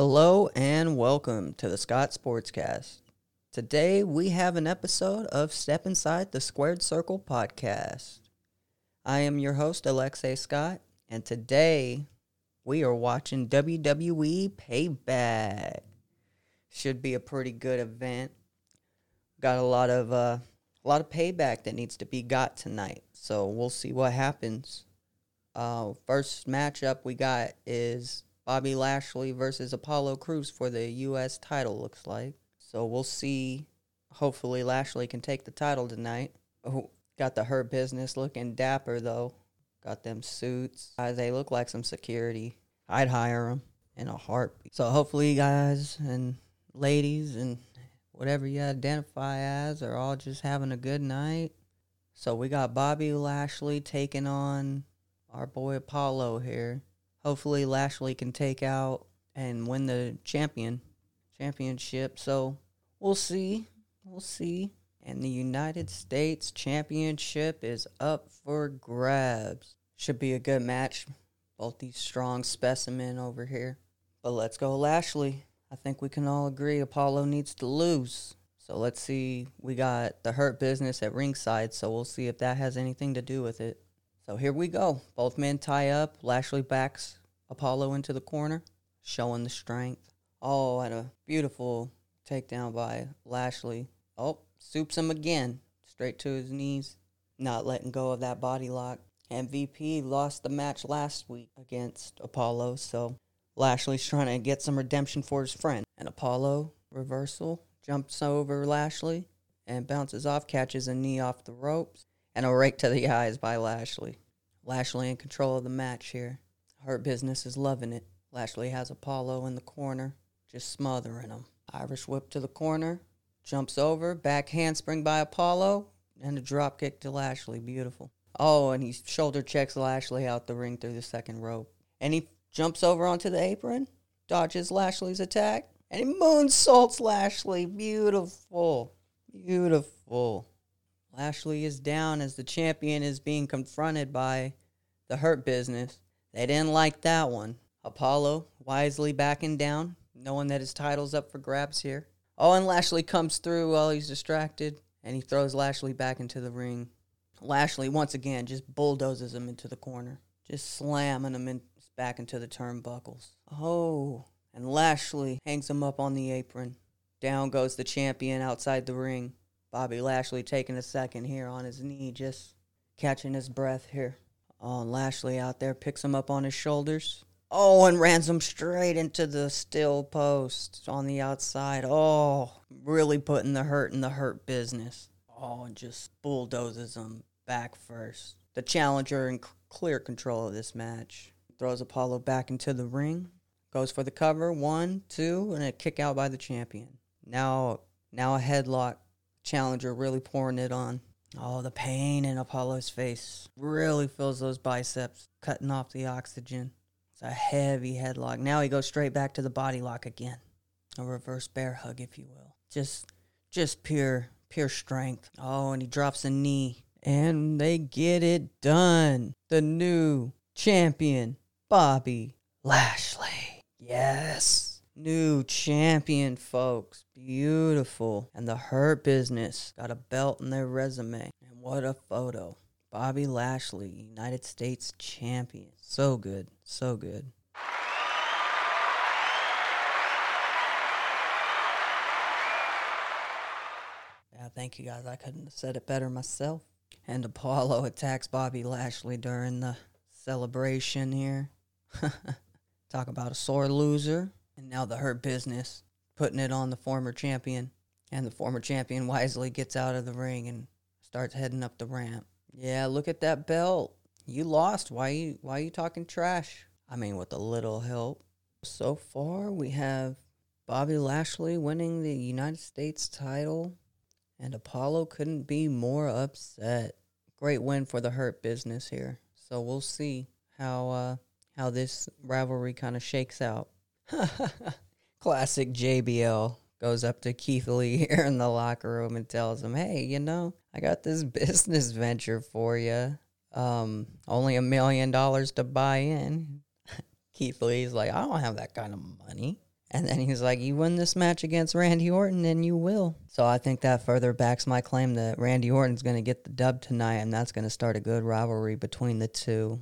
Hello and welcome to the Scott Sportscast. Today we have an episode of Step Inside the Squared Circle podcast. I am your host, Alexei Scott, and today we are watching WWE Payback. Should be a pretty good event. Got a lot of uh, a lot of payback that needs to be got tonight, so we'll see what happens. Uh, first matchup we got is Bobby Lashley versus Apollo Crews for the U.S. title. Looks like so. We'll see. Hopefully, Lashley can take the title tonight. Oh, got the Hurt Business looking dapper though. Got them suits. They look like some security. I'd hire them in a heartbeat. So hopefully, guys and ladies and whatever you identify as are all just having a good night. So we got Bobby Lashley taking on our boy Apollo here. Hopefully Lashley can take out and win the champion championship. So we'll see. We'll see. And the United States Championship is up for grabs. Should be a good match. Both these strong specimen over here. But let's go Lashley. I think we can all agree Apollo needs to lose. So let's see. We got the Hurt Business at ringside, so we'll see if that has anything to do with it. So here we go. Both men tie up. Lashley backs Apollo into the corner, showing the strength. Oh, and a beautiful takedown by Lashley. Oh, soups him again, straight to his knees. Not letting go of that body lock. MVP lost the match last week against Apollo, so Lashley's trying to get some redemption for his friend. And Apollo, reversal, jumps over Lashley and bounces off, catches a knee off the ropes, and a rake to the eyes by Lashley. Lashley in control of the match here. Hurt Business is loving it. Lashley has Apollo in the corner, just smothering him. Irish whip to the corner, jumps over, back handspring by Apollo, and a drop kick to Lashley. Beautiful. Oh, and he shoulder checks Lashley out the ring through the second rope. And he jumps over onto the apron, dodges Lashley's attack, and he moonsaults Lashley. Beautiful. Beautiful. Lashley is down as the champion is being confronted by the Hurt Business. They didn't like that one. Apollo wisely backing down, knowing that his title's up for grabs here. Oh, and Lashley comes through while he's distracted, and he throws Lashley back into the ring. Lashley, once again, just bulldozes him into the corner, just slamming him in, back into the turnbuckles. Oh, and Lashley hangs him up on the apron. Down goes the champion outside the ring. Bobby Lashley taking a second here on his knee, just catching his breath here. Oh, and Lashley out there picks him up on his shoulders. Oh, and rams him straight into the still post on the outside. Oh, really putting the hurt in the hurt business. Oh, and just bulldozes him back first. The challenger in clear control of this match. Throws Apollo back into the ring. Goes for the cover. One, two, and a kick out by the champion. Now, now a headlock. Challenger really pouring it on. Oh, the pain in Apollo's face really fills those biceps, cutting off the oxygen. It's a heavy headlock. Now he goes straight back to the body lock again. A reverse bear hug, if you will. Just just pure pure strength. Oh, and he drops a knee. And they get it done. The new champion, Bobby Lashley. Yes. New champion, folks. Beautiful. And the Hurt Business got a belt in their resume. And what a photo. Bobby Lashley, United States champion. So good. So good. Yeah, thank you guys. I couldn't have said it better myself. And Apollo attacks Bobby Lashley during the celebration here. Talk about a sore loser. And now the Hurt Business putting it on the former champion. And the former champion wisely gets out of the ring and starts heading up the ramp. Yeah, look at that belt. You lost. Why you why you talking trash? I mean with a little help. So far we have Bobby Lashley winning the United States title and Apollo couldn't be more upset. Great win for the Hurt Business here. So we'll see how uh how this rivalry kind of shakes out. Classic JBL goes up to Keith Lee here in the locker room and tells him, "Hey, you know, I got this business venture for you. Um, only a million dollars to buy in." Keith Lee's like, "I don't have that kind of money." And then he's like, You win this match against Randy Orton, and you will. So I think that further backs my claim that Randy Orton's going to get the dub tonight, and that's going to start a good rivalry between the two.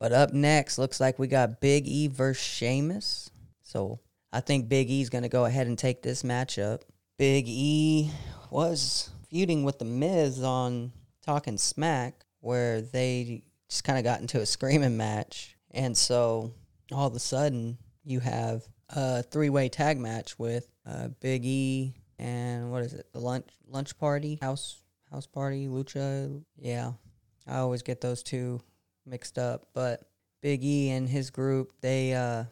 But up next, looks like we got Big E versus Sheamus. So I think Big E's going to go ahead and take this matchup. Big E was feuding with The Miz on Talking Smack, where they just kind of got into a screaming match. And so all of a sudden, you have a three way tag match with uh, Big E and what is it? The lunch lunch party house house party lucha. Yeah, I always get those two mixed up. But Big E and his group they uh,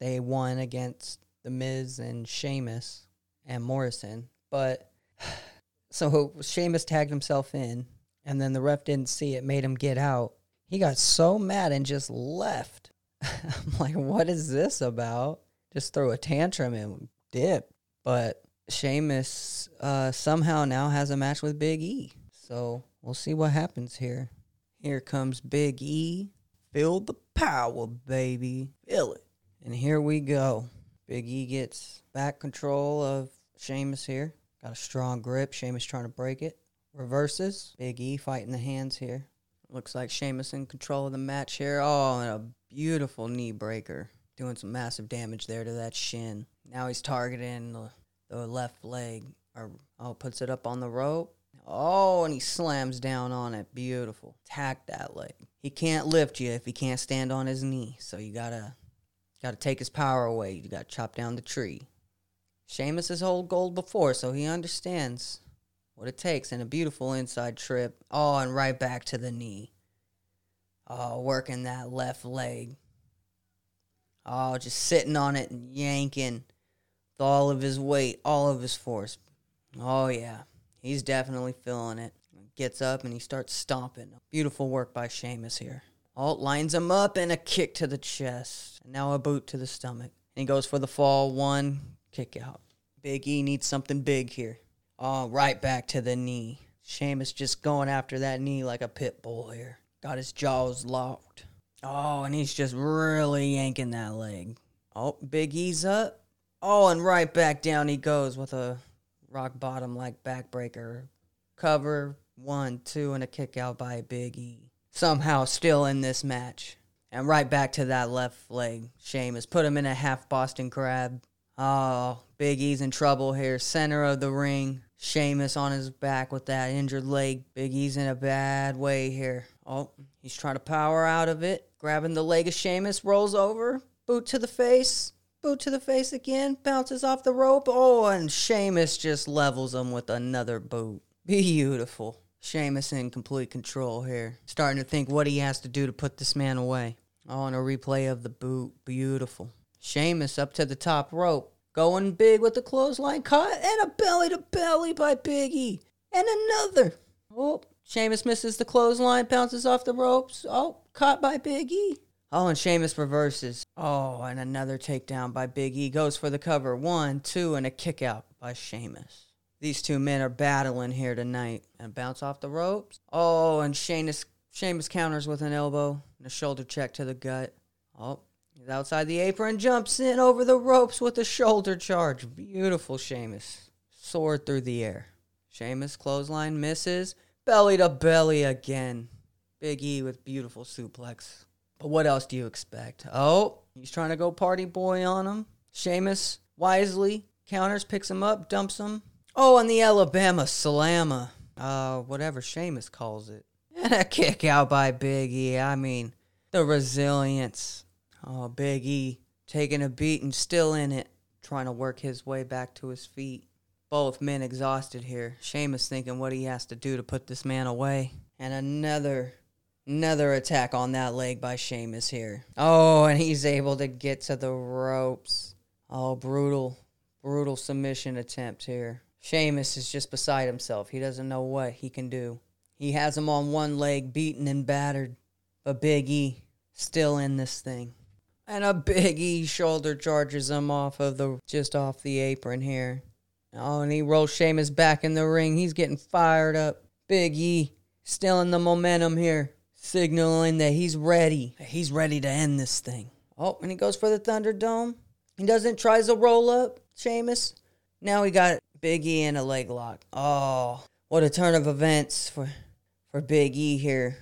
they won against the Miz and Sheamus and Morrison. But so Sheamus tagged himself in, and then the ref didn't see it, made him get out. He got so mad and just left. I'm like, what is this about? Just throw a tantrum and dip. But Sheamus uh, somehow now has a match with Big E. So we'll see what happens here. Here comes Big E. Feel the power, baby. Feel it. And here we go. Big E gets back control of Sheamus here. Got a strong grip. Sheamus trying to break it. Reverses. Big E fighting the hands here. Looks like Sheamus in control of the match here. Oh, and a beautiful knee breaker. Doing some massive damage there to that shin. Now he's targeting the, the left leg. Or, oh, puts it up on the rope. Oh, and he slams down on it. Beautiful. Tack that leg. He can't lift you if he can't stand on his knee. So you gotta gotta take his power away. You gotta chop down the tree. Sheamus has hold gold before, so he understands what it takes and a beautiful inside trip. Oh, and right back to the knee. Oh, working that left leg. Oh, just sitting on it and yanking with all of his weight, all of his force. Oh, yeah. He's definitely feeling it. Gets up and he starts stomping. Beautiful work by Sheamus here. Alt lines him up and a kick to the chest. And now a boot to the stomach. And he goes for the fall. One, kick out. Big E needs something big here. Oh, right back to the knee. Sheamus just going after that knee like a pit bull here. Got his jaws locked. Oh, and he's just really yanking that leg. Oh, Big E's up. Oh, and right back down he goes with a rock bottom like backbreaker. Cover, one, two, and a kick out by Big E. Somehow still in this match. And right back to that left leg. Sheamus put him in a half Boston crab. Oh, Big E's in trouble here. Center of the ring. Sheamus on his back with that injured leg. Big E's in a bad way here. Oh, he's trying to power out of it. Grabbing the leg of Sheamus, rolls over. Boot to the face. Boot to the face again. Bounces off the rope. Oh, and Sheamus just levels him with another boot. Beautiful. Sheamus in complete control here. Starting to think what he has to do to put this man away. Oh, and a replay of the boot. Beautiful. Sheamus up to the top rope. Going big with the clothesline cut and a belly to belly by Biggie. And another. Oh, Sheamus misses the clothesline, bounces off the ropes. Oh, caught by Big E. Oh, and Sheamus reverses. Oh, and another takedown by Big E. Goes for the cover. One, two, and a kick out by Sheamus. These two men are battling here tonight. And bounce off the ropes. Oh, and Sheamus, Sheamus counters with an elbow and a shoulder check to the gut. Oh, he's outside the apron, jumps in over the ropes with a shoulder charge. Beautiful Sheamus. Soared through the air. Sheamus clothesline misses. Belly to belly again. Big E with beautiful suplex. But what else do you expect? Oh, he's trying to go party boy on him. Sheamus wisely counters, picks him up, dumps him. Oh, and the Alabama slammer. Uh, whatever Sheamus calls it. And a kick out by Big E. I mean, the resilience. Oh, Big E taking a beat and still in it, trying to work his way back to his feet. Both men exhausted here. Sheamus thinking what he has to do to put this man away. And another another attack on that leg by Sheamus here. Oh, and he's able to get to the ropes. Oh, brutal, brutal submission attempt here. Sheamus is just beside himself. He doesn't know what he can do. He has him on one leg, beaten and battered. But Big E still in this thing. And a Big E shoulder charges him off of the just off the apron here. Oh, and he rolls Sheamus back in the ring. He's getting fired up. Big E still in the momentum here, signaling that he's ready. He's ready to end this thing. Oh, and he goes for the Thunderdome. He doesn't tries a roll up, Sheamus. Now he got Big E in a leg lock. Oh, what a turn of events for for Big E here.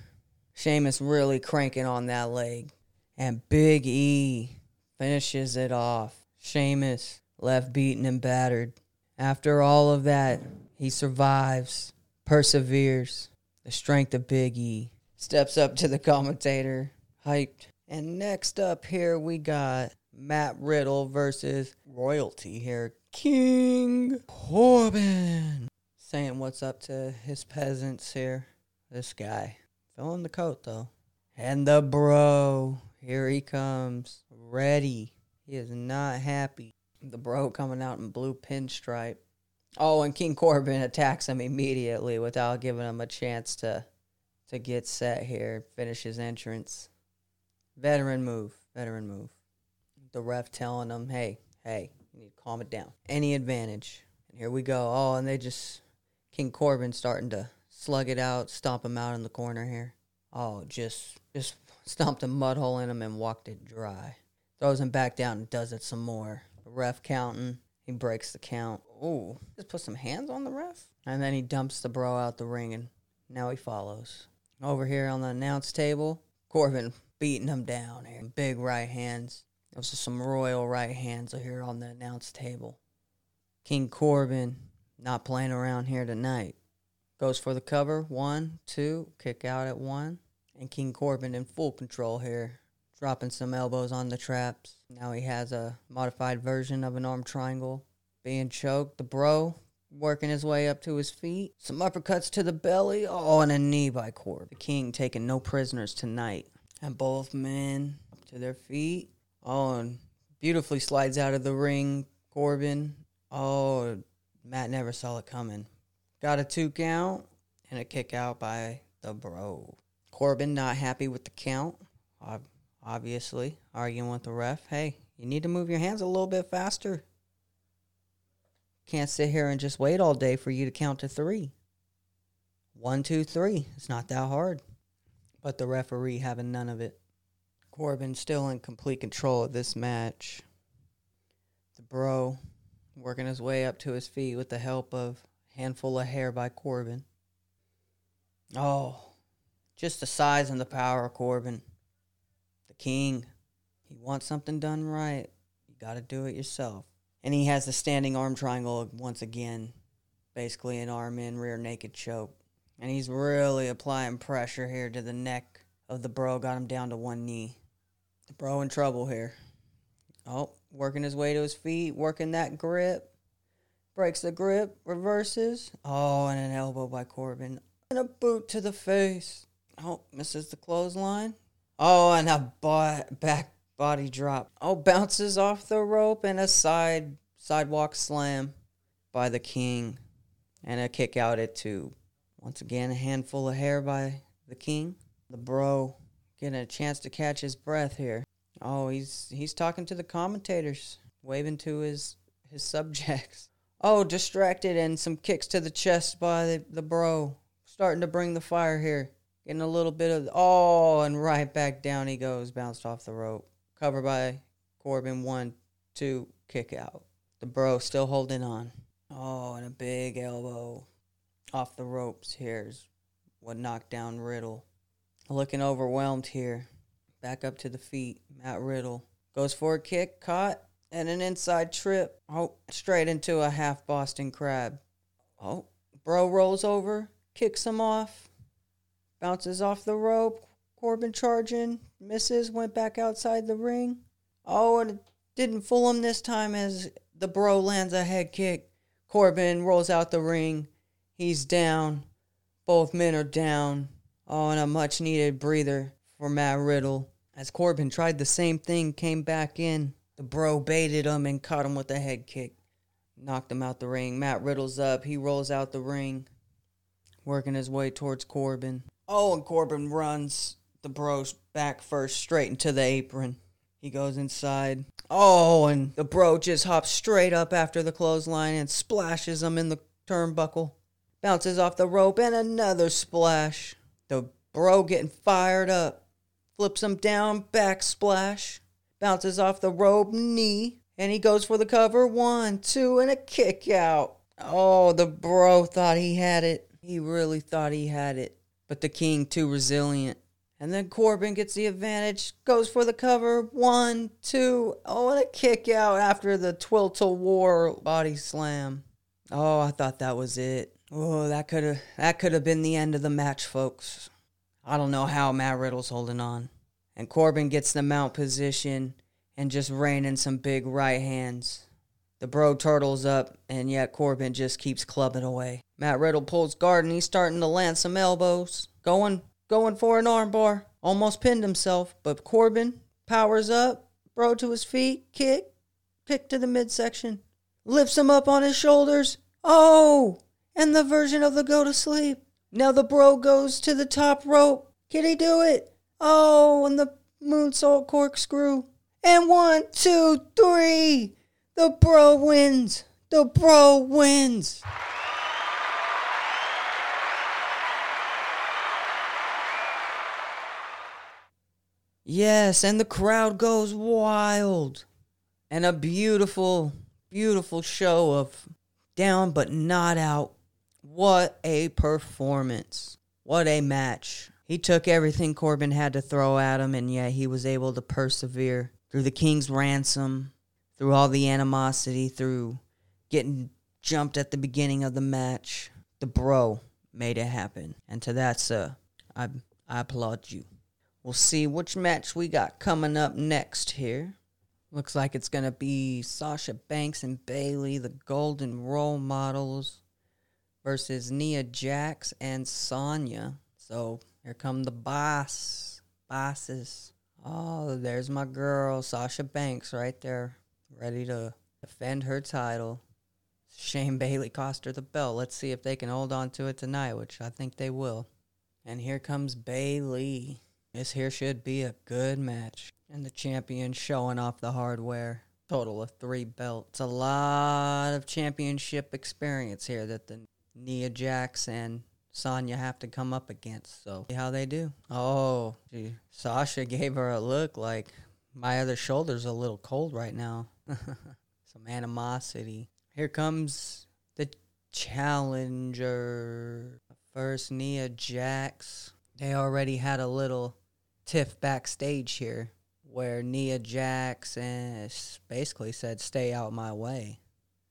Sheamus really cranking on that leg. And Big E finishes it off. Sheamus left beaten and battered. After all of that, he survives, perseveres. The strength of Big E steps up to the commentator, hyped. And next up here we got Matt Riddle versus royalty here. King Corbin saying what's up to his peasants here. This guy. Filling the coat though. And the bro. Here he comes. Ready. He is not happy. The bro coming out in blue pinstripe. Oh, and King Corbin attacks him immediately without giving him a chance to to get set here, finish his entrance. Veteran move. Veteran move. The ref telling him, hey, hey, need to calm it down. Any advantage. And here we go. Oh, and they just King Corbin starting to slug it out, stomp him out in the corner here. Oh, just just stomped a mud hole in him and walked it dry. Throws him back down and does it some more. The ref counting. He breaks the count. Ooh, just put some hands on the ref. And then he dumps the bro out the ring and now he follows. Over here on the announce table, Corbin beating him down here. Big right hands. Those are some royal right hands are here on the announce table. King Corbin not playing around here tonight. Goes for the cover. One, two, kick out at one. And King Corbin in full control here. Dropping some elbows on the traps. Now he has a modified version of an arm triangle. Being choked. The bro working his way up to his feet. Some uppercuts to the belly. Oh, and a knee by Corbin. The King taking no prisoners tonight. And both men up to their feet. Oh, and beautifully slides out of the ring. Corbin. Oh, Matt never saw it coming. Got a two count and a kick out by the bro. Corbin not happy with the count, obviously, arguing with the ref. Hey, you need to move your hands a little bit faster. Can't sit here and just wait all day for you to count to three. One, two, three. It's not that hard. But the referee having none of it. Corbin still in complete control of this match. The bro working his way up to his feet with the help of handful of hair by Corbin. Oh, just the size and the power of Corbin. The king. He wants something done right. You got to do it yourself. And he has the standing arm triangle once again. Basically, an arm in, rear naked choke. And he's really applying pressure here to the neck of the bro. Got him down to one knee. The bro in trouble here. Oh, working his way to his feet, working that grip breaks the grip, reverses. Oh, and an elbow by Corbin. And a boot to the face. Oh, misses the clothesline. Oh, and a back body drop. Oh, bounces off the rope and a side sidewalk slam by the king. And a kick out at two. Once again, a handful of hair by the king. The bro getting a chance to catch his breath here. Oh, he's he's talking to the commentators, waving to his his subjects. Oh, distracted and some kicks to the chest by the, the bro. Starting to bring the fire here. Getting a little bit of, oh, and right back down he goes. Bounced off the rope. Covered by Corbin. One, two, kick out. The bro still holding on. Oh, and a big elbow off the ropes here is what knocked down Riddle. Looking overwhelmed here. Back up to the feet. Matt Riddle goes for a kick, caught, and an inside trip. Oh, straight into a half Boston crab. Oh, bro rolls over, kicks him off, bounces off the rope. Corbin charging, misses, went back outside the ring. Oh, and didn't fool him this time as the bro lands a head kick. Corbin rolls out the ring. He's down. Both men are down. Oh, and a much needed breather for Matt Riddle. As Corbin tried the same thing, came back in. The bro baited him and caught him with a head kick. Knocked him out the ring. Matt Riddle's up. He rolls out the ring, working his way towards Corbin. Oh, and Corbin runs the bro's back first straight into the apron. He goes inside. Oh, and the bro just hops straight up after the clothesline and splashes him in the turnbuckle. Bounces off the rope and another splash. The bro getting fired up. Flips him down, backsplash. bounces off the rope, knee, And he goes for the cover. One, two, and a kick out. Oh, the bro thought he had it. He really thought he had it. But the king too resilient. And then Corbin gets the advantage, goes for the cover. One, two, oh, and a kick out after the Twill War body slam. Oh, I thought that was it. Oh, that could have that could have been the end of the match, folks. I don't know how Matt Riddle's holding on. And Corbin gets the mount position and just raining some big right hands. The bro turtles up, and yet Corbin just keeps clubbing away. Matt Riddle pulls guard and he's starting to land some elbows. Going going for an armbar. Almost pinned himself, but Corbin powers up, bro to his feet, kick, kick to the midsection, lifts him up on his shoulders. Oh! And the version of the go to sleep. Now the bro goes to the top rope. Can he do it? Oh, and the moonsault corkscrew. And one, two, three. The bro wins. The bro wins. Yes, and the crowd goes wild. And a beautiful, beautiful show of down but not out. What a performance. What a match. He took everything Corbin had to throw at him, and yet he was able to persevere through the King's ransom, through all the animosity, through getting jumped at the beginning of the match. The bro made it happen. And to that, sir, I, I applaud you. We'll see which match we got coming up next here. Looks like it's going to be Sasha Banks and Bayley, the golden role models, versus Nia Jax and Sonya. So here come the boss. Bosses. Oh, there's my girl, Sasha Banks, right there, ready to defend her title. Shane Bailey cost her the belt. Let's see if they can hold on to it tonight, which I think they will. And here comes Bayley. This here should be a good match. And the champion showing off the hardware. Total of three belts. A lot of championship experience here that the Nia Jax and Sonya have to come up against. So see how they do. Oh, gee. Sasha gave her a look like my other shoulder's a little cold right now. Some animosity. Here comes the challenger. First, Nia Jax. They already had a little tiff backstage here where Nia Jax basically said, "Stay out my way,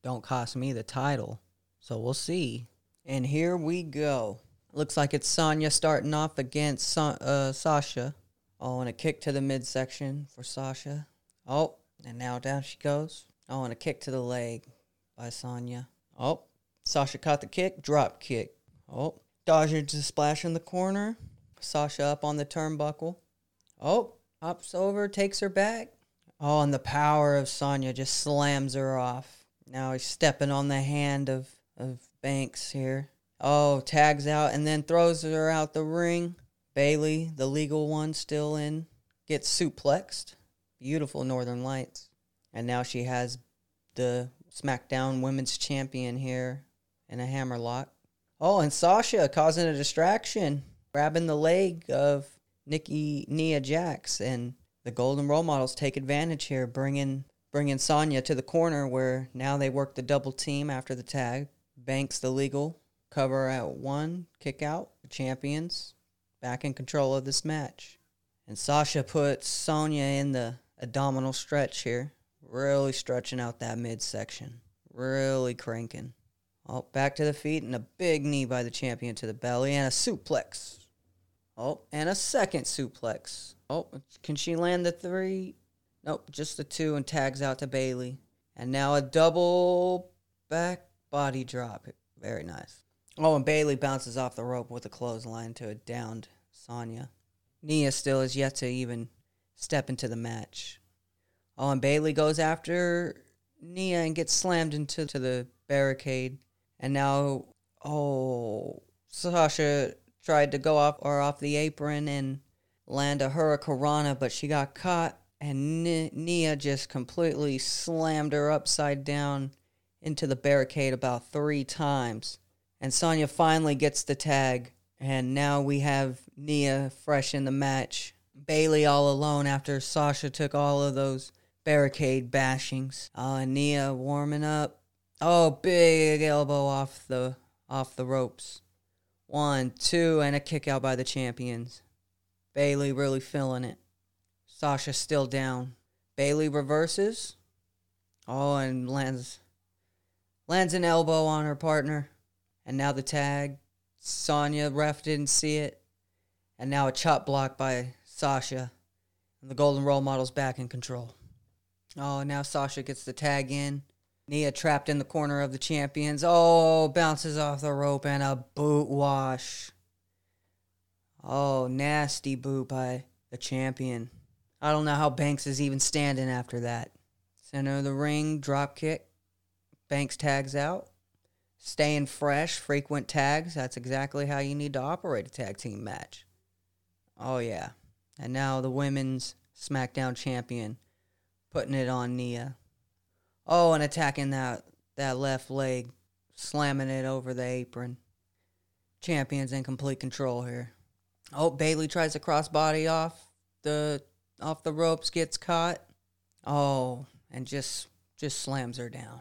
don't cost me the title." So we'll see. And here we go. Looks like it's Sonya starting off against uh, Sasha. Oh, and a kick to the midsection for Sasha. Oh, and now down she goes. Oh, and a kick to the leg by Sonya. Oh, Sasha caught the kick, drop kick. Oh, dodging to splash in the corner. Sasha up on the turnbuckle. Oh, hops over, takes her back. Oh, and the power of Sonya just slams her off. Now he's stepping on the hand of, of Banks here. Oh, tags out and then throws her out the ring. Bayley, the legal one, still in, gets suplexed. Beautiful Northern Lights. And now she has the SmackDown Women's Champion here in a hammerlock. Oh, and Sasha causing a distraction, grabbing the leg of Nikki Nia Jax and the Golden Role Models take advantage here, bringing bringing Sonya to the corner where now they work the double team after the tag. Banks the legal cover at one, kick out. The champions back in control of this match. And Sasha puts Sonya in the abdominal stretch here, really stretching out that midsection, really cranking. Oh, back to the feet and a big knee by the champion to the belly and a suplex Oh, and a second suplex. Oh, can she land the three? Nope, just the two and tags out to Bayley. And now a double back body drop. Very nice. Oh, and Bayley bounces off the rope with a clothesline to a downed Sonya. Nia still is yet to even step into the match. Oh, and Bayley goes after Nia and gets slammed into to the barricade. And now, oh, Sasha tried to go off or off the apron and land a hurricanrana, but she got caught, and Nia just completely slammed her upside down into the barricade about three times. And Sonya finally gets the tag, and now we have Nia fresh in the match. Bayley all alone after Sasha took all of those barricade bashings. Oh, Nia warming up. Oh, big elbow off the off the ropes. One, two, and a kick out by the champions. Bayley really feeling it. Sasha still down. Bayley reverses. Oh, and lands lands an elbow on her partner. And now the tag. Sonya ref didn't see it. And now a chop block by Sasha. And the Golden Role Model's back in control. Oh, now Sasha gets the tag in. Nia trapped in the corner of the champions. Oh, bounces off the rope and a boot wash. Oh, nasty boot by the champion. I don't know how Banks is even standing after that. Center of the ring, drop kick. Banks tags out. Staying fresh, frequent tags. That's exactly how you need to operate a tag team match. Oh, yeah. And now the women's SmackDown champion putting it on Nia. Oh, and attacking that, that left leg, slamming it over the apron. Champion's in complete control here. Oh, Bayley tries to crossbody off the off the ropes, gets caught. Oh, and just just slams her down.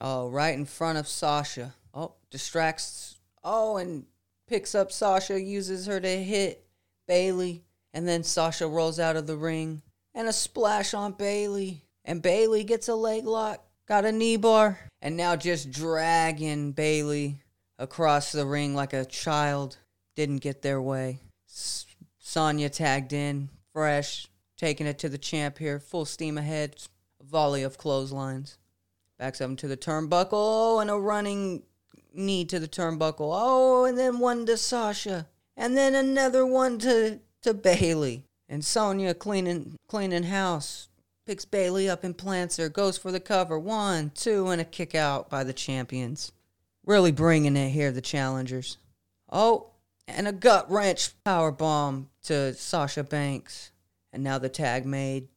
Oh, right in front of Sasha. Oh, distracts. Oh, and picks up Sasha, uses her to hit Bayley, and then Sasha rolls out of the ring and a splash on Bayley. And Bayley gets a leg lock, got a knee bar, and now just dragging Bayley across the ring like a child. Didn't get their way. Sonya tagged in, fresh, taking it to the champ here, full steam ahead, volley of clotheslines. Backs up to the turnbuckle, oh, and a running knee to the turnbuckle. Oh, and then one to Sasha, and then another one to to Bayley. And Sonya cleaning cleaning house, picks Bayley up and plants her, goes for the cover. One, two, and a kick out by the champions. Really bringing it here, the challengers. Oh, and a gut wrench power bomb to Sasha Banks. And now the tag made.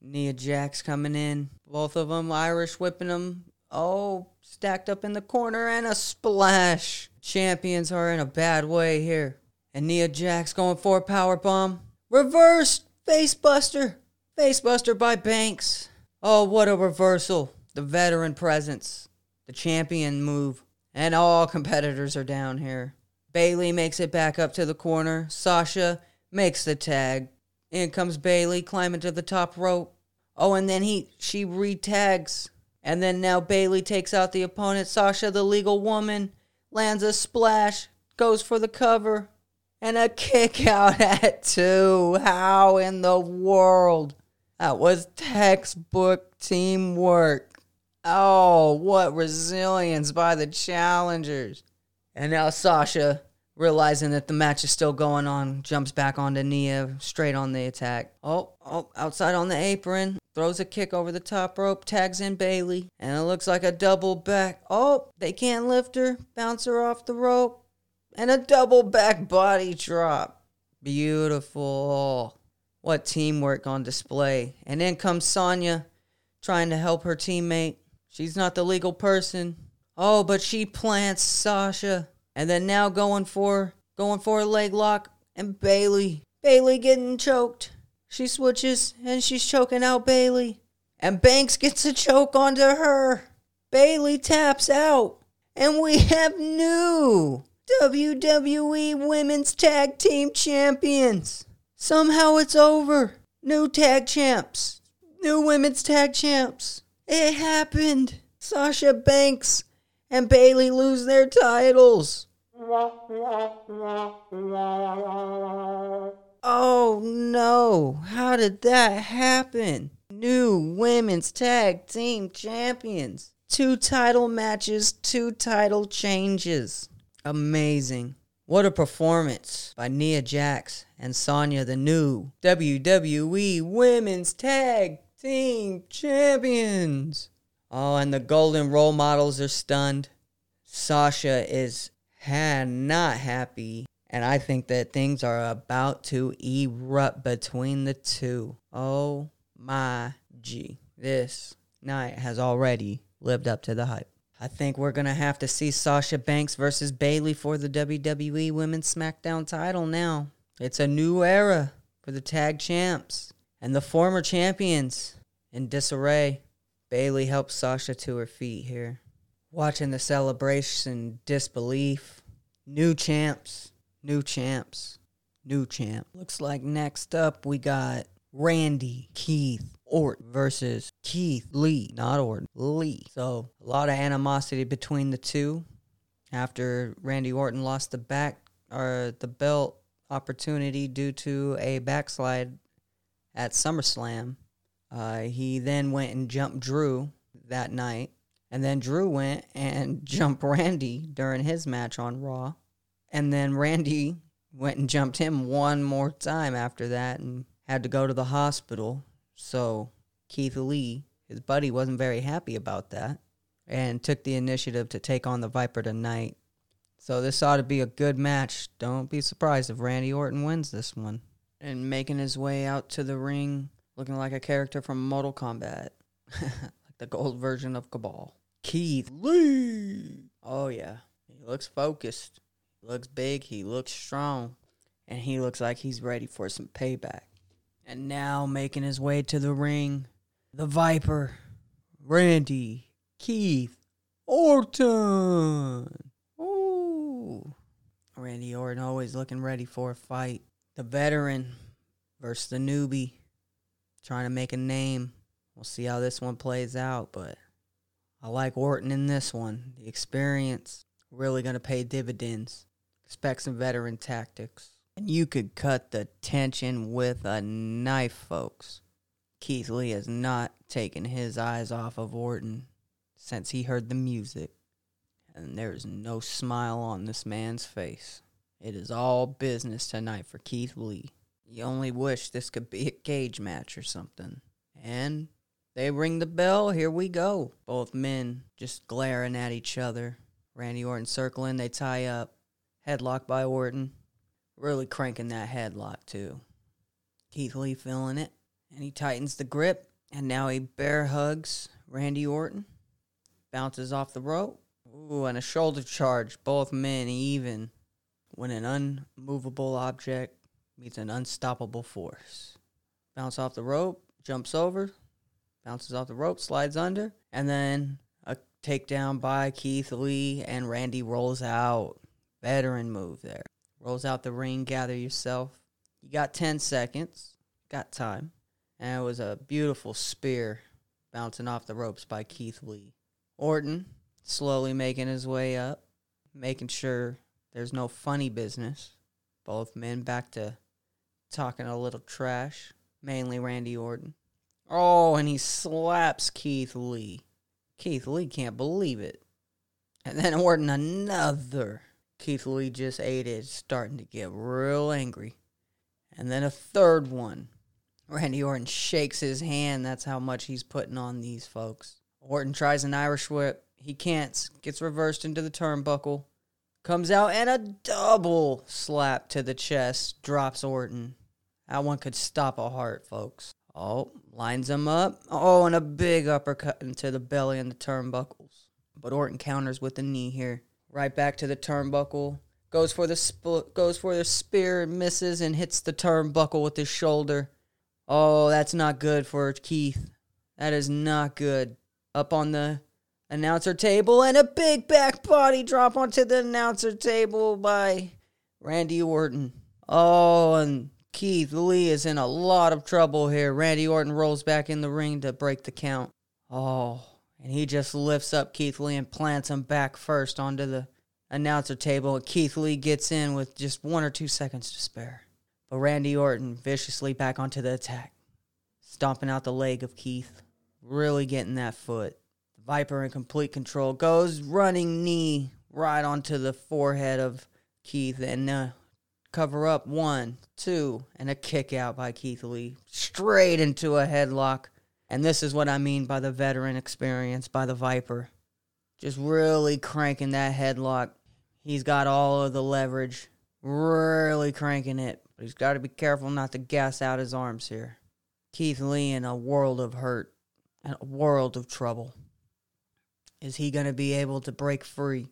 Nia Jax coming in. Both of them Irish whipping them. Oh, stacked up in the corner and a splash. Champions are in a bad way here. And Nia Jax going for a power bomb. Reversed facebuster. Facebuster by Banks. Oh, what a reversal. The veteran presence. The champion move. And all competitors are down here. Bayley makes it back up to the corner. Sasha makes the tag. In comes Bayley climbing to the top rope. Oh, and then he she retags. And then now Bayley takes out the opponent. Sasha, the legal woman, lands a splash, goes for the cover, and a kick out at two. How in the world? That was textbook teamwork. Oh, what resilience by the challengers. And now Sasha, realizing that the match is still going on, jumps back onto Nia, straight on the attack. Oh, oh, outside on the apron, throws a kick over the top rope, tags in Bayley, and it looks like a double back. Oh, they can't lift her, bounce her off the rope, and a double back body drop. Beautiful. What teamwork on display. And then comes Sonya trying to help her teammate. She's not the legal person. Oh, but she plants Sasha. And then now going for going for a leg lock and Bayley. Bayley getting choked. She switches and she's choking out Bayley. And Banks gets a choke onto her. Bayley taps out. And we have new WWE Women's Tag Team Champions. Somehow it's over. New tag champs. New women's tag champs. It happened. Sasha Banks and Bayley lose their titles. Oh no, how did that happen? New women's tag team champions. Two title matches, two title changes. Amazing. What a performance by Nia Jax and Sonya, the new WWE Women's Tag Team Champions. Oh, and the golden role models are stunned. Sasha is ha- not happy. And I think that things are about to erupt between the two. Oh my G. This night has already lived up to the hype. I think we're going to have to see Sasha Banks versus Bayley for the WWE Women's SmackDown title now. It's a new era for the tag champs and the former champions in disarray. Bayley helps Sasha to her feet here. Watching the celebration, disbelief. New champs, new champs, new champ. Looks like next up we got Randy Keith Orton versus Keith Lee, not Orton, Lee. So a lot of animosity between the two. After Randy Orton lost the back or the belt opportunity due to a backslide at SummerSlam, uh, he then went and jumped Drew that night. And then Drew went and jumped Randy during his match on Raw. And then Randy went and jumped him one more time after that and had to go to the hospital. So Keith Lee, his buddy, wasn't very happy about that and took the initiative to take on the Viper tonight. So this ought to be a good match. Don't be surprised if Randy Orton wins this one. And making his way out to the ring, looking like a character from Mortal Kombat, like the gold version of Kabal. Keith Lee. Oh yeah, he looks focused. Looks big. He looks strong, and he looks like he's ready for some payback. And now making his way to the ring, the Viper, Randy Keith Orton. Ooh. Randy Orton always looking ready for a fight. The veteran versus the newbie. Trying to make a name. We'll see how this one plays out, but I like Orton in this one. The experience really going to pay dividends. Expect some veteran tactics. And you could cut the tension with a knife, folks. Keith Lee has not taken his eyes off of Orton since he heard the music. And there's no smile on this man's face. It is all business tonight for Keith Lee. You only wish this could be a cage match or something. And they ring the bell. Here we go. Both men just glaring at each other. Randy Orton circling. They tie up. Headlock by Orton. Really cranking that headlock, too. Keith Lee feeling it. And he tightens the grip. And now he bear hugs Randy Orton. Bounces off the rope. Ooh, and a shoulder charge. Both men even. When an unmovable object meets an unstoppable force. Bounce off the rope. Jumps over. Bounces off the rope. Slides under. And then a takedown by Keith Lee. And Randy rolls out. Veteran move there. Rolls out the ring. Gather yourself. You got 10 seconds. Got time. And it was a beautiful spear bouncing off the ropes by Keith Lee. Orton slowly making his way up, making sure there's no funny business. Both men back to talking a little trash, mainly Randy Orton. Oh, and he slaps Keith Lee. Keith Lee can't believe it. And then Orton another. Keith Lee just ate it, starting to get real angry. And then a third one. Randy Orton shakes his hand. That's how much he's putting on these folks. Orton tries an Irish whip. He can't. Gets reversed into the turnbuckle. Comes out and a double slap to the chest. Drops Orton. That one could stop a heart, folks. Oh, lines him up. Oh, and a big uppercut into the belly and the turnbuckles. But Orton counters with the knee here. Right back to the turnbuckle. Goes for the sp- goes for the spear, misses, and hits the turnbuckle with his shoulder. Oh, that's not good for Keith. That is not good. Up on the announcer table, and a big back body drop onto the announcer table by Randy Orton. Oh, and Keith Lee is in a lot of trouble here. Randy Orton rolls back in the ring to break the count. Oh, and he just lifts up Keith Lee and plants him back first onto the announcer table. And Keith Lee gets in with just one or two seconds to spare. But Randy Orton viciously back onto the attack, stomping out the leg of Keith, really getting that foot. The Viper in complete control goes running knee right onto the forehead of Keith and uh, cover up one, two, and a kick out by Keith Lee straight into a headlock. And this is what I mean by the veteran experience by the Viper. Just really cranking that headlock. He's got all of the leverage, really cranking it. But he's got to be careful not to gas out his arms here. Keith Lee in a world of hurt a world of trouble. Is he going to be able to break free?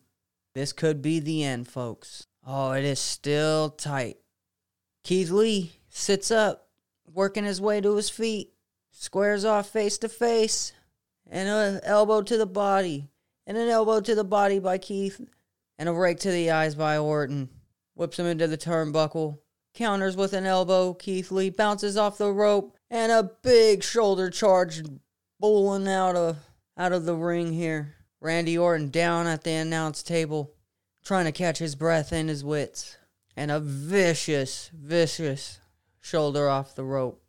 This could be the end, folks. Oh, it is still tight. Keith Lee sits up, working his way to his feet. squares off face to face, and an elbow to the body, and an elbow to the body by Keith, and a rake to the eyes by Orton. Whips him into the turnbuckle, counters with an elbow. Keith Lee bounces off the rope, and a big shoulder charge bowling out of out of the ring here. Randy Orton down at the announce table, trying to catch his breath and his wits, and a vicious, vicious shoulder off the rope.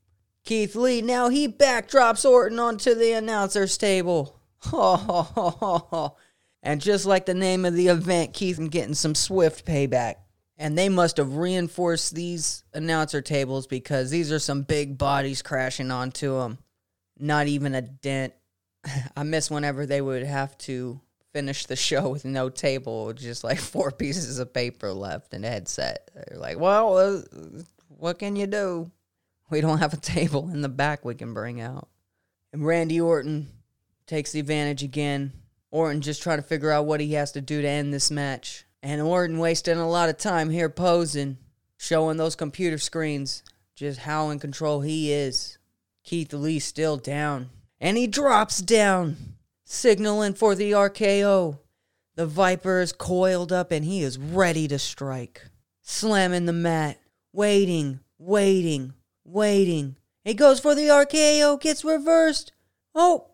Keith Lee now he backdrops Orton onto the announcer's table. and just like the name of the event, Keith getting some swift payback. And they must have reinforced these announcer tables because these are some big bodies crashing onto them. Not even a dent. I miss whenever they would have to finish the show with no table, just like four pieces of paper left and a headset. They're like, well, uh, what can you do? We don't have a table in the back we can bring out. And Randy Orton takes the advantage again. Orton just trying to figure out what he has to do to end this match. And Orton wasting a lot of time here posing, showing those computer screens just how in control he is. Keith Lee still down. And he drops down, signaling for the RKO. The Viper is coiled up and he is ready to strike. Slamming the mat, waiting, waiting, waiting. He goes for the RKO, gets reversed. Oh,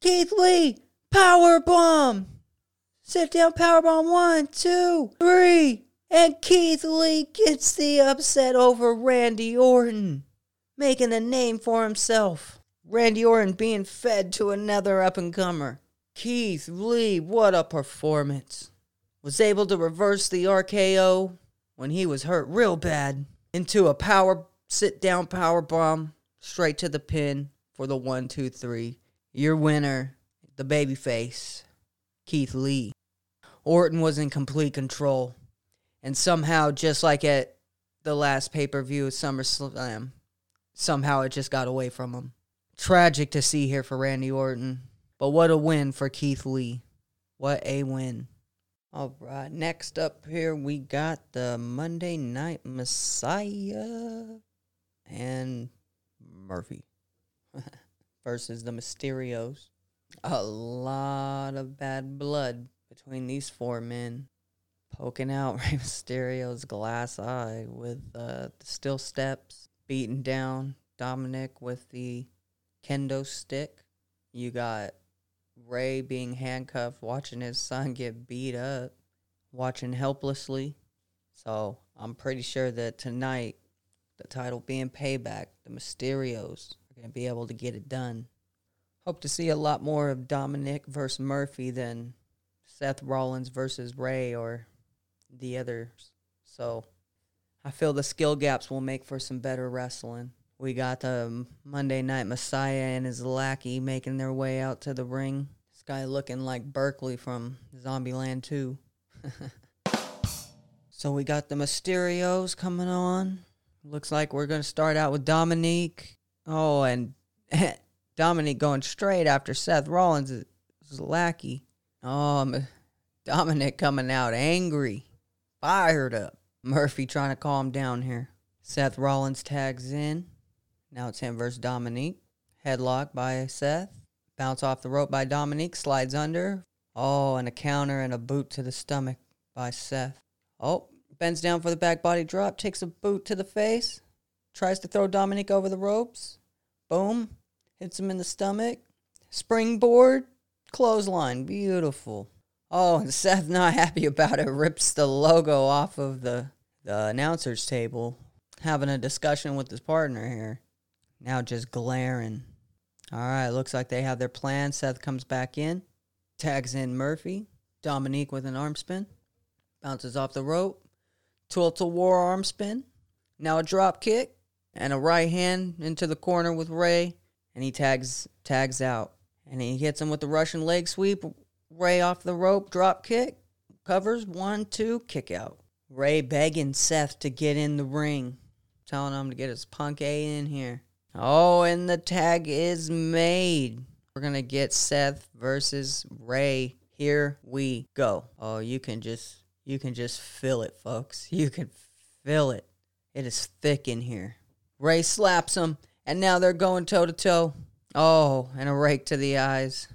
Keith Lee, power bomb. Sit down power bomb. one, two, three. And Keith Lee gets the upset over Randy Orton, making a name for himself. Randy Orton being fed to another up and comer. Keith Lee, what a performance. Was able to reverse the RKO when he was hurt real bad into a power sit down power bomb straight to the pin for the one, two, three. Your winner, the babyface, Keith Lee. Orton was in complete control. And somehow, just like at the last pay per view of SummerSlam, somehow it just got away from him. Tragic to see here for Randy Orton. But what a win for Keith Lee. What a win. All right, next up here we got the Monday Night Messiah and Murphy versus the Mysterios. A lot of bad blood between these four men, poking out Rey Mysterio's glass eye with uh, the steel steps, beating down Dominic with the kendo stick. You got Rey being handcuffed, watching his son get beat up, watching helplessly. So I'm pretty sure that tonight, the title being payback, the Mysterios are going to be able to get it done. Hope to see a lot more of Dominic versus Murphy than Seth Rollins versus Rey or the others. So I feel the skill gaps will make for some better wrestling. We got the Monday Night Messiah and his lackey making their way out to the ring. This guy looking like Berkeley from Zombieland 2. so we got the Mysterios coming on. Looks like we're going to start out with Dominique. Oh, and Dominique going straight after Seth Rollins' lackey. Um, Dominic coming out angry, fired up. Murphy trying to calm down here. Seth Rollins tags in. Now it's him versus Dominique. Headlock by Seth. Bounce off the rope by Dominique. Slides under. Oh, and a counter and a boot to the stomach by Seth. Oh, bends down for the back body drop. Takes a boot to the face. Tries to throw Dominique over the ropes. Boom. Hits him in the stomach. Springboard clothesline. Beautiful. Oh, and Seth not happy about it. Rips the logo off of the, the announcer's table. Having a discussion with his partner here. Now just glaring. All right, looks like they have their plan. Seth comes back in. Tags in Murphy. Dominique with an arm spin. Bounces off the rope. Total war arm spin. Now a drop kick. And a right hand into the corner with Rey, And he tags tags out and he hits him with the Russian leg sweep. Rey off the rope, drop kick, covers one, two, kick out. Rey begging Seth to get in the ring, telling him to get his punk A in here. Oh, and the tag is made. We're gonna get Seth versus Rey. Here we go. Oh, you can just you can just feel it, folks. You can feel it. It is thick in here. Rey slaps him, and now they're going toe to toe. Oh, and a rake to the eyes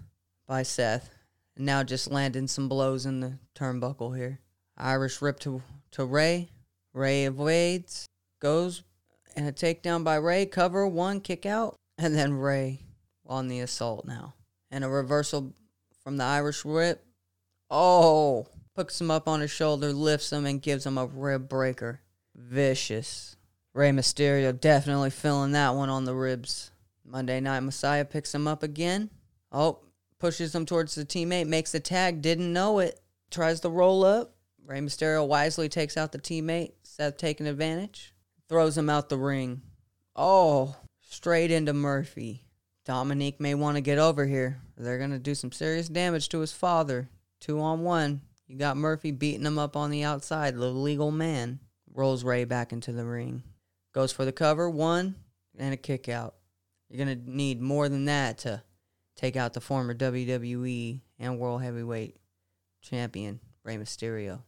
by Seth. And now just landing some blows in the turnbuckle here. Irish whip to, to Ray. Rey avoids, goes, and a takedown by Rey. Cover one, kick out, and then Rey on the assault now. And a reversal from the Irish whip. Oh, picks him up on his shoulder, lifts him, and gives him a rib breaker. Vicious. Rey Mysterio definitely feeling that one on the ribs. Monday Night Messiah picks him up again. Oh, pushes him towards the teammate, makes the tag, didn't know it. Tries to roll up. Rey Mysterio wisely takes out the teammate. Seth taking advantage. Throws him out the ring. Oh, straight into Murphy. Dominique may want to get over here. They're going to do some serious damage to his father. Two on one. You got Murphy beating him up on the outside, the legal man. Rolls Rey back into the ring. Goes for the cover, one, and a kick out. You're going to need more than that to take out the former WWE and World Heavyweight Champion, Rey Mysterio.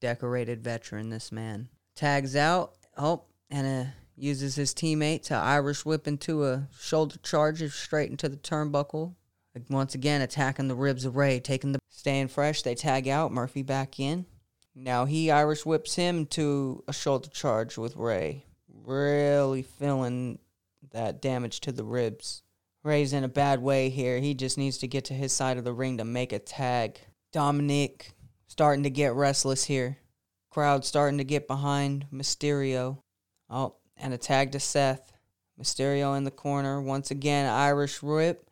Decorated veteran, this man. Tags out. Oh, and uh, uses his teammate to Irish whip into a shoulder charge straight into the turnbuckle. Once again, attacking the ribs of Rey, taking the staying fresh. They tag out Murphy back in. Now he Irish whips him to a shoulder charge with Rey, really feeling that damage to the ribs. Rey's in a bad way here. He just needs to get to his side of the ring to make a tag. Dominic starting to get restless here. Crowd starting to get behind Mysterio. Oh, and a tag to Seth. Mysterio in the corner. Once again, Irish whip.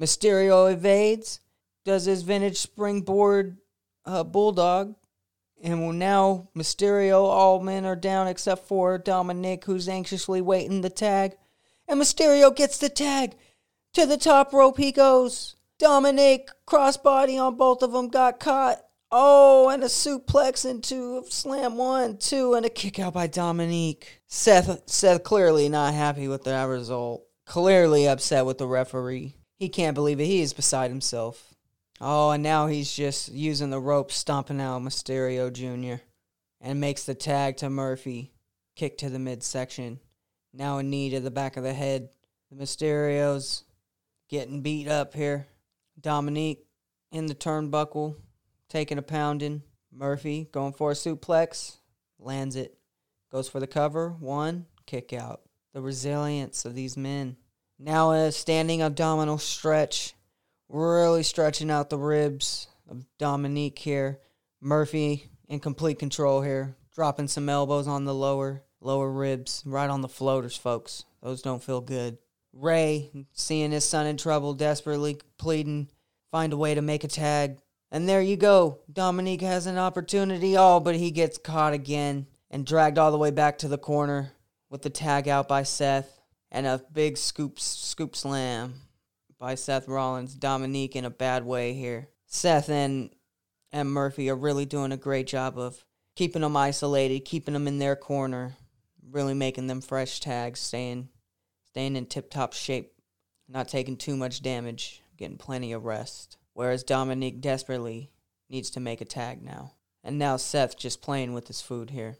Mysterio evades, does his vintage springboard uh, bulldog, and now Mysterio, all men are down except for Dominic, who's anxiously waiting the tag. And Mysterio gets the tag. To the top rope he goes. Dominic, crossbody on both of them, got caught. Oh, and a suplex into a slam one, two, and a kick out by Dominique. Seth, Seth clearly not happy with that result. Clearly upset with the referee. He can't believe it. He is beside himself. Oh, and now he's just using the rope, stomping out Mysterio Jr. and makes the tag to Murphy. Kick to the midsection. Now a knee to the back of the head. The Mysterios getting beat up here. Dominique in the turnbuckle, taking a pounding. Murphy going for a suplex, lands it. Goes for the cover. One, kick out. The resilience of these men. Now a standing abdominal stretch, really stretching out the ribs of Dominique here. Murphy in complete control here, dropping some elbows on the lower lower ribs, right on the floaters, folks. Those don't feel good. Rey, seeing his son in trouble, desperately pleading, find a way to make a tag. And there you go. Dominique has an opportunity. Oh, but he gets caught again and dragged all the way back to the corner with the tag out by Seth and a big scoop scoop slam by Seth Rollins. Dominique in a bad way here. Seth and and Murphy are really doing a great job of keeping them isolated, keeping them in their corner, really making them fresh tags, staying staying in tip top shape, not taking too much damage, getting plenty of rest. Whereas Dominique desperately needs to make a tag now. And now Seth just playing with his food here.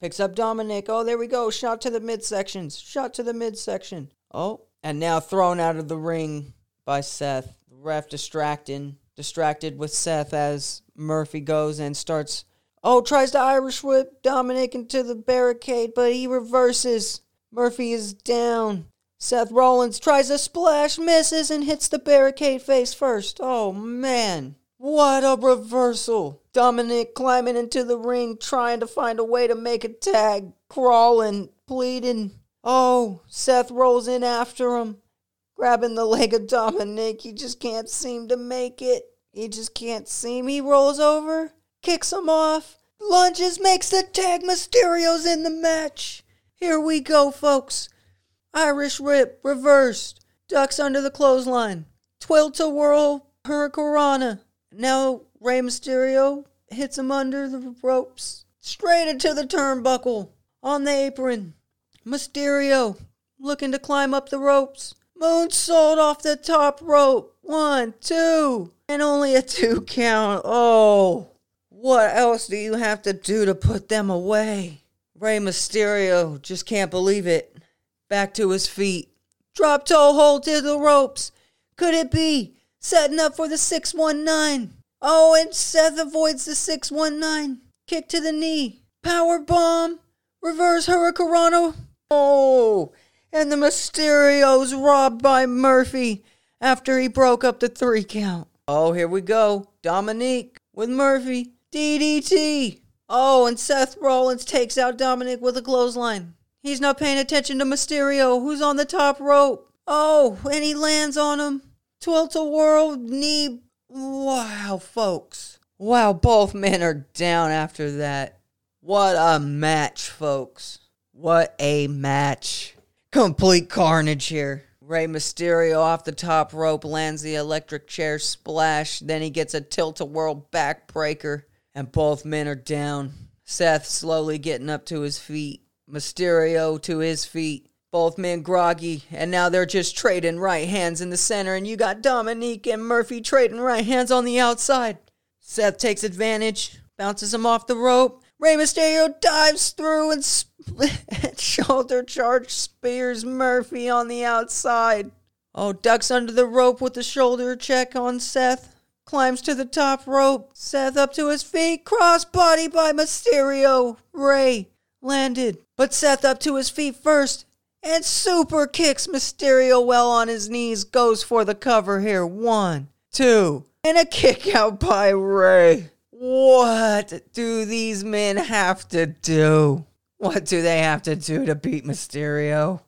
Picks up Dominic. Oh, there we go. Shot to the midsections. Shot to the midsection. Oh, and now thrown out of the ring by Seth. The ref distracting, distracted with Seth as Murphy goes and starts. Oh, tries to Irish whip Dominic into the barricade, but he reverses. Murphy is down. Seth Rollins tries a splash, misses, and hits the barricade face first. Oh, man. What a reversal! Dominic climbing into the ring, trying to find a way to make a tag, crawling, pleading. Oh, Seth rolls in after him, grabbing the leg of Dominic. He just can't seem to make it. He just can't seem. He rolls over, kicks him off, lunges, makes the tag. Mysterio's in the match. Here we go, folks. Irish whip, reversed, ducks under the clothesline, tilt-a-whirl, hurricanrana. Now Rey Mysterio hits him under the ropes, straight into the turnbuckle, on the apron. Mysterio looking to climb up the ropes. Moonsault off the top rope. One, two, and only a two count. Oh, what else do you have to do to put them away? Rey Mysterio just can't believe it. Back to his feet, Drop toe hold to the ropes. Could it be? Setting up for the 619. Oh, and Seth avoids the 619. Kick to the knee. Power bomb. Reverse Hurricanrana. Oh, and the Mysterio's robbed by Murphy after he broke up the three count. Oh, here we go. Dominique with Murphy. DDT. Oh, and Seth Rollins takes out Dominic with a clothesline. He's not paying attention to Mysterio, who's on the top rope. Oh, and he lands on him. A world knee. Wow, folks. Wow, both men are down after that. What a match, folks. What a match. Complete carnage here. Rey Mysterio off the top rope lands the electric chair splash. Then he gets a tilt a world backbreaker, and both men are down. Seth slowly getting up to his feet. Mysterio to his feet. Both men groggy, and now they're just trading right hands in the center, and you got Dominique and Murphy trading right hands on the outside. Seth takes advantage, bounces him off the rope. Rey Mysterio dives through and split shoulder charge spears Murphy on the outside. Oh, ducks under the rope with the shoulder check on Seth. Climbs to the top rope. Seth up to his feet. Cross body by Mysterio. Rey landed. But Seth up to his feet first and super kicks Mysterio well on his knees. Goes for the cover here. One, two, and a kick out by Rey. What do these men have to do? What do they have to do to beat Mysterio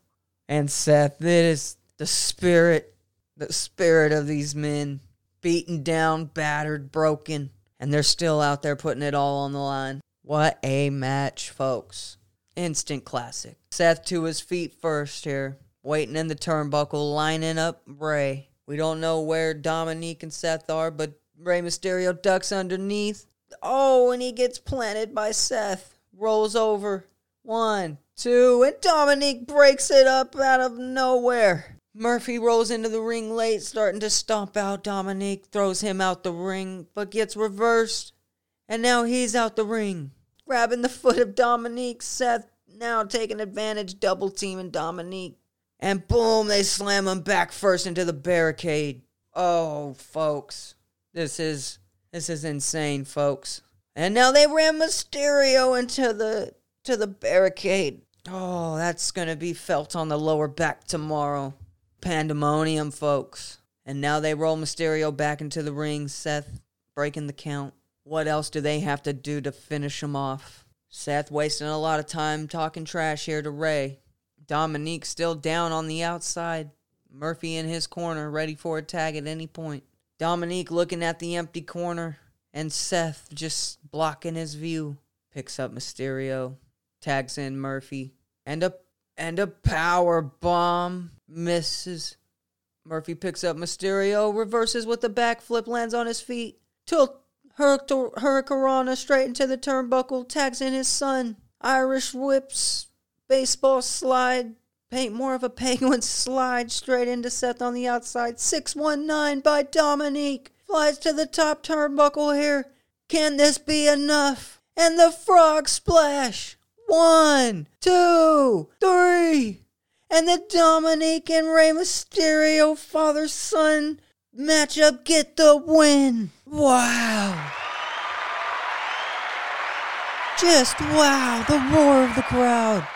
and Seth? It is the spirit, the spirit of these men beaten down, battered, broken, and they're still out there putting it all on the line. What a match, folks. Instant classic. Seth to his feet first here, waiting in the turnbuckle, lining up Rey. We don't know where Dominique and Seth are, but Rey Mysterio ducks underneath. Oh, and he gets planted by Seth. Rolls over. One, two, and Dominique breaks it up out of nowhere. Murphy rolls into the ring late, starting to stomp out Dominique, throws him out the ring, but gets reversed. And now he's out the ring, grabbing the foot of Dominique. Seth now taking advantage, double teaming Dominique. And boom, they slam him back first into the barricade. Oh, folks. This is this is insane, folks. And now they ram Mysterio into the to the barricade. Oh, that's gonna be felt on the lower back tomorrow. Pandemonium, folks. And now they roll Mysterio back into the ring. Seth breaking the count. What else do they have to do to finish him off? Seth wasting a lot of time talking trash here to Rey. Dominique still down on the outside. Murphy in his corner, ready for a tag at any point. Dominique looking at the empty corner, and Seth just blocking his view. Picks up Mysterio, tags in Murphy, and a and a power bomb misses. Murphy picks up Mysterio, reverses with the backflip, lands on his feet. Tilt Hurricanrana straight into the turnbuckle, tags in his son. Irish whips, baseball slide, paint more of a penguin slide straight into Seth on the outside. 619 by Dominique. Flies to the top turnbuckle here. Can this be enough? And the frog splash. One, two, three. And the Dominique and Rey Mysterio father son matchup get the win. Wow. Just wow, the roar of the crowd.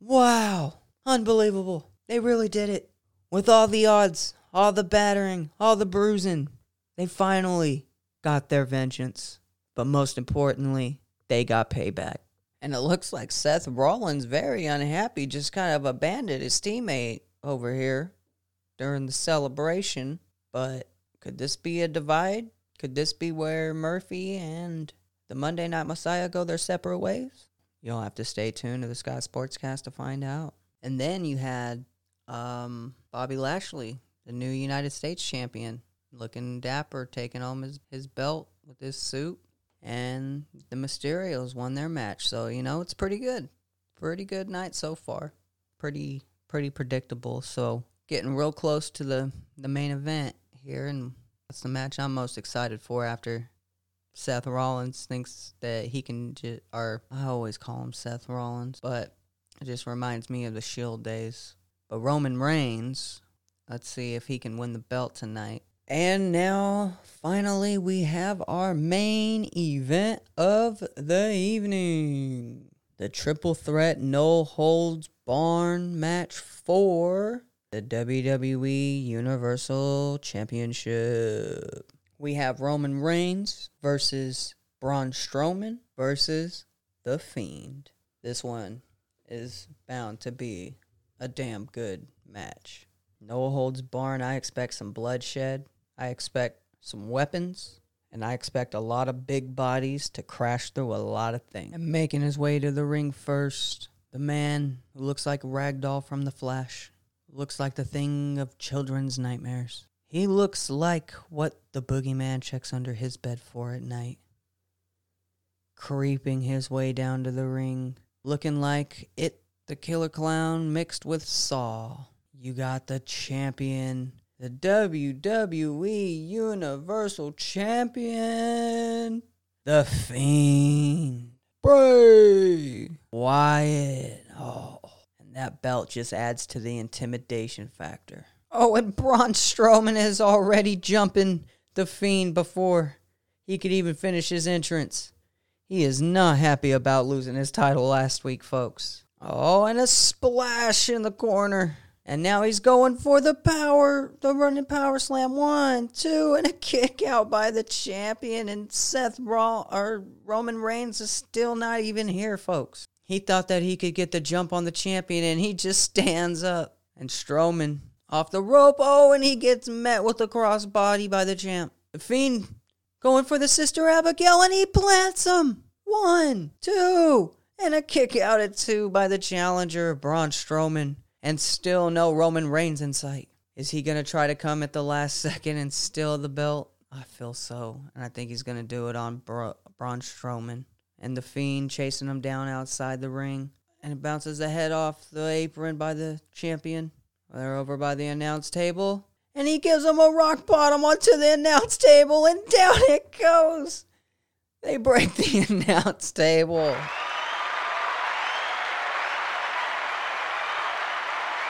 Wow. Unbelievable. They really did it. With all the odds, all the battering, all the bruising, they finally got their vengeance. But most importantly, they got payback. And it looks like Seth Rollins, very unhappy, just kind of abandoned his teammate over here during the celebration. But could this be a divide? Could this be where Murphy and the Monday Night Messiah go their separate ways? You'll have to stay tuned to the Scott Sportscast to find out. And then you had um, Bobby Lashley, the new United States champion, looking dapper, taking home his, his belt with his suit. And the Mysterios won their match. So, you know, it's pretty good. Pretty good night so far. Pretty pretty predictable. So getting real close to the, the main event here and that's the match I'm most excited for after Seth Rollins thinks that he can just, or I always call him Seth Rollins, but it just reminds me of the Shield days. But Roman Reigns, let's see if he can win the belt tonight. And now, finally, we have our main event of the evening. The triple threat no holds barn match for the WWE Universal Championship. We have Roman Reigns versus Braun Strowman versus The Fiend. This one is bound to be a damn good match. No holds barn. I expect some bloodshed. I expect some weapons. And I expect a lot of big bodies to crash through a lot of things. And making his way to the ring first, the man who looks like ragdoll from The Flash. Looks like the thing of children's nightmares. He looks like what the boogeyman checks under his bed for at night. Creeping his way down to the ring, looking like it, the killer clown, mixed with Saw. You got the champion, the WWE Universal Champion, The Fiend, Bray Wyatt. Oh, that belt just adds to the intimidation factor. Oh, and Braun Strowman is already jumping The Fiend before he could even finish his entrance. He is not happy about losing his title last week, folks. Oh, and a splash in the corner. And now he's going for the power, the running power slam. One, two, and a kick out by the champion. And Seth Raw or Roman Reigns is still not even here, folks. He thought that he could get the jump on the champion, and he just stands up. And Strowman off the rope. Oh, and he gets met with a crossbody by the champ. The Fiend going for the Sister Abigail, and he plants him. One, two, and a kick out at two by the challenger, Braun Strowman and still no Roman Reigns in sight. Is he going to try to come at the last second and steal the belt? I feel so. And I think he's going to do it on Bra- Braun Strowman. And the Fiend chasing him down outside the ring. And it bounces the head off the apron by the champion. They're over by the announce table. And he gives him a rock bottom onto the announce table, and down it goes. They break the announce table.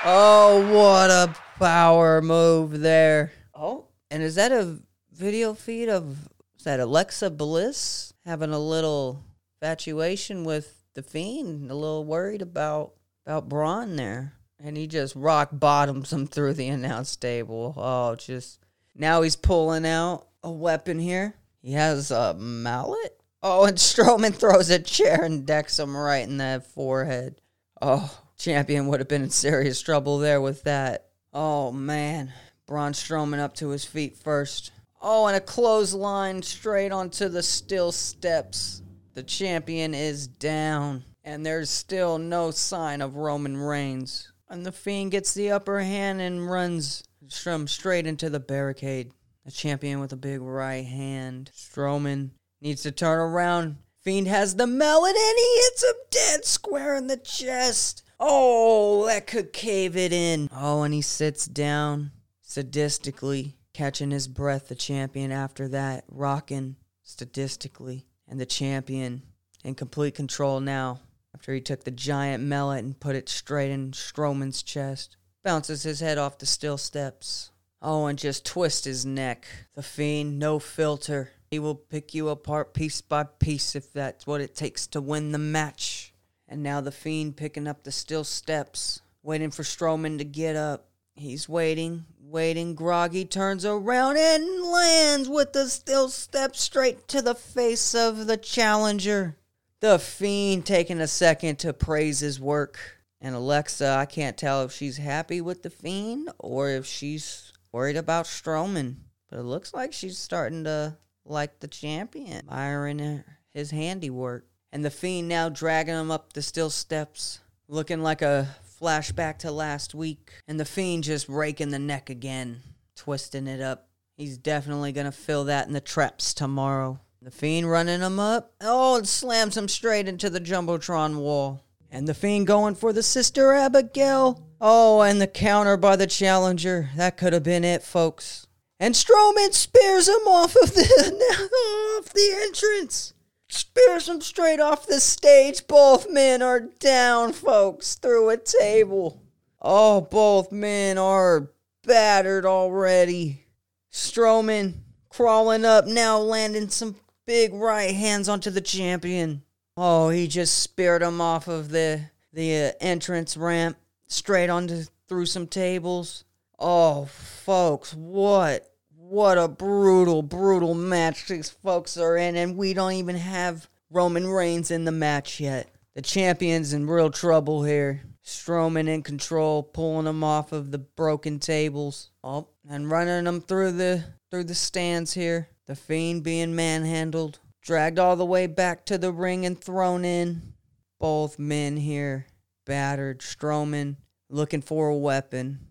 Oh, what a power move there. Oh, and is that a video feed of is that Alexa Bliss having a little infatuation with the Fiend? A little worried about about Braun there. And he just rock bottoms him through the announce table. Oh, just now he's pulling out a weapon here. He has a mallet. Oh, and Strowman throws a chair and decks him right in the forehead. Oh, Champion would have been in serious trouble there with that. Oh man. Braun Strowman up to his feet first. Oh, and a clothesline straight onto the steel steps. The champion is down, and there's still no sign of Roman Reigns. And the Fiend gets the upper hand and runs Strum straight into the barricade. The champion with a big right hand. Strowman needs to turn around. Fiend has the melon and he hits him dead square in the chest. Oh, that could cave it in. Oh, and he sits down sadistically, catching his breath. The champion after that, rocking sadistically. And the champion in complete control now. After he took the giant mallet and put it straight in Strowman's chest, bounces his head off the steel steps. Oh, and just twist his neck. The fiend, no filter. He will pick you apart piece by piece if that's what it takes to win the match. And now the Fiend picking up the steel steps, waiting for Strowman to get up. He's waiting, waiting. Groggy turns around and lands with the still step straight to the face of the challenger. The Fiend taking a second to praise his work. And Alexa, I can't tell if she's happy with the Fiend or if she's worried about Strowman. But it looks like she's starting to like the champion, admiring his handiwork and the fiend now dragging him up the still steps, looking like a flashback to last week, and the fiend just raking the neck again, twisting it up. He's definitely gonna fill that in the traps tomorrow. The fiend running him up, oh, and slams him straight into the jumbotron wall. And the fiend going for the sister Abigail. Oh, and the counter by the challenger. That could have been it, folks. And Strowman spears him off of the off the entrance. Spears him straight off the stage. Both men are down, folks, through a table. Oh, both men are battered already. Strowman crawling up now, landing some big right hands onto the champion. Oh, he just speared him off of the the uh, entrance ramp straight onto through some tables. Oh, folks, what what a brutal, brutal match these folks are in, and we don't even have Roman Reigns in the match yet. The champion's in real trouble here. Strowman in control, pulling him off of the broken tables. Oh, and running him through the through the stands here. The Fiend being manhandled, dragged all the way back to the ring and thrown in. Both men here battered. Strowman looking for a weapon.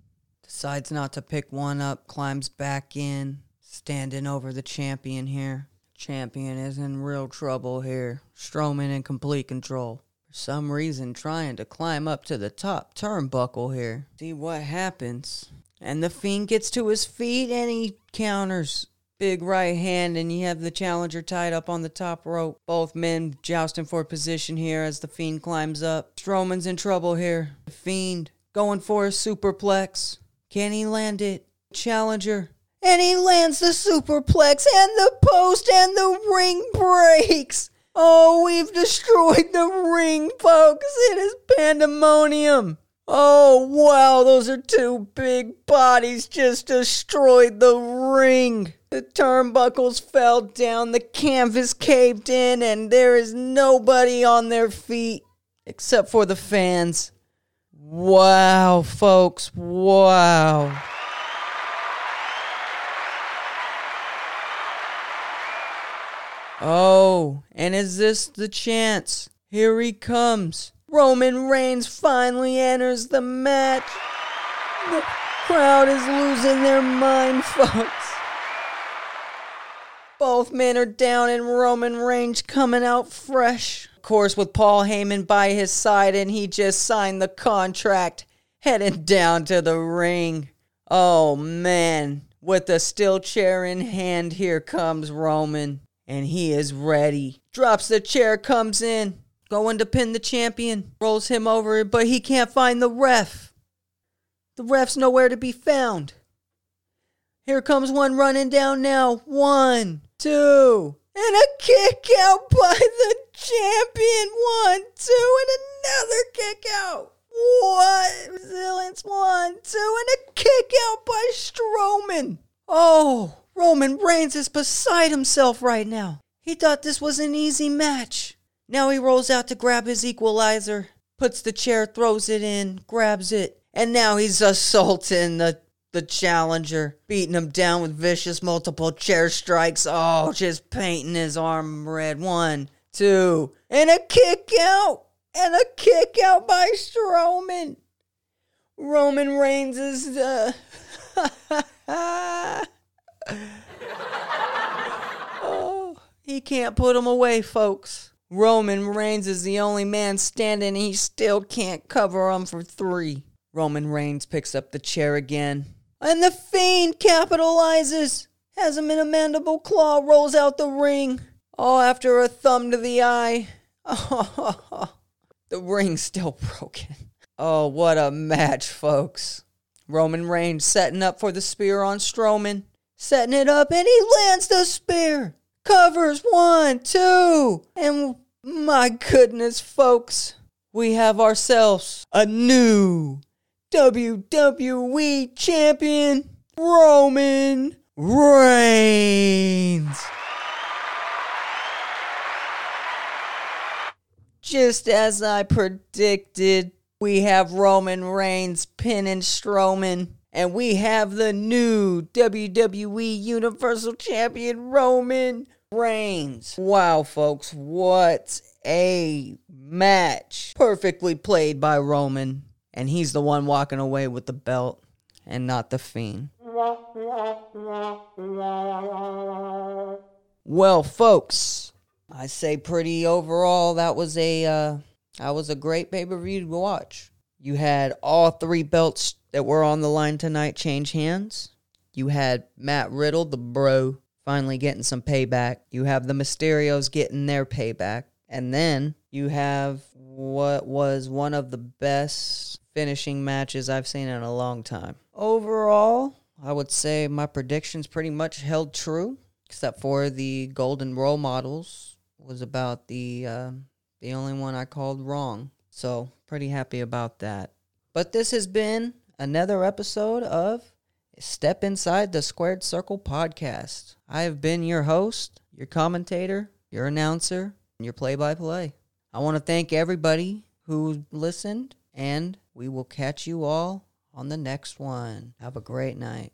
Decides not to pick one up, climbs back in, standing over the champion here. Champion is in real trouble here. Strowman in complete control. For some reason, trying to climb up to the top turnbuckle here. See what happens. And the Fiend gets to his feet and he counters. Big right hand, and you have the challenger tied up on the top rope. Both men jousting for position here as the Fiend climbs up. Strowman's in trouble here. The Fiend going for a superplex. Can he land it? Challenger. And he lands the superplex and the post and the ring breaks. Oh, we've destroyed the ring, folks. It is pandemonium. Oh, wow, those are two big bodies just destroyed the ring. The turnbuckles fell down, the canvas caved in, and there is nobody on their feet except for the fans. Wow, folks, wow. Oh, and is this the chance? Here he comes. Roman Reigns finally enters the match. The crowd is losing their mind, folks. Both men are down, and Roman Reigns coming out fresh. Course, with Paul Heyman by his side, and he just signed the contract, heading down to the ring. Oh man, with the steel chair in hand, here comes Roman, and he is ready. Drops the chair, comes in, going to pin the champion, rolls him over, but he can't find the ref. The ref's nowhere to be found. Here comes one running down now. One, two, and a kick out by the champion. One, two, and another kick out. What? Resilience. One, two, and a kick out by Strowman. Oh, Roman Reigns is beside himself right now. He thought this was an easy match. Now he rolls out to grab his equalizer, puts the chair, throws it in, grabs it, and now he's assaulting the the challenger, beating him down with vicious multiple chair strikes. Oh, just painting his arm red. One, two, and a kick out, and a kick out by Strowman. Roman Reigns is uh, oh, he can't put him away, folks. Roman Reigns is the only man standing, and he still can't cover him for three. Roman Reigns picks up the chair again. And the Fiend capitalizes, in a mandible claw, rolls out the ring. Oh, after a thumb to the eye. Oh, the ring's still broken. Oh, what a match, folks. Roman Reigns setting up for the spear on Strowman. Setting it up, and he lands the spear. Covers one, two, and my goodness, folks, we have ourselves a new WWE Champion, Roman Reigns. Just as I predicted, we have Roman Reigns pinning Strowman, and we have the new WWE Universal Champion, Roman Reigns. Wow, folks, what a match. Perfectly played by Roman and he's the one walking away with the belt and not the fiend. Well, folks, I say pretty overall that was a uh, that was a great pay-per-view to watch. You had all three belts that were on the line tonight change hands. You had Matt Riddle, the bro, finally getting some payback. You have the Mysterios getting their payback. And then you have what was one of the best finishing matches I've seen in a long time. Overall, I would say my predictions pretty much held true, except for the golden role models was about the uh, the only one I called wrong. So pretty happy about that. But this has been another episode of Step Inside the Squared Circle podcast. I have been your host, your commentator, your announcer, and your play by play. I want to thank everybody who listened, and we will catch you all on the next one. Have a great night.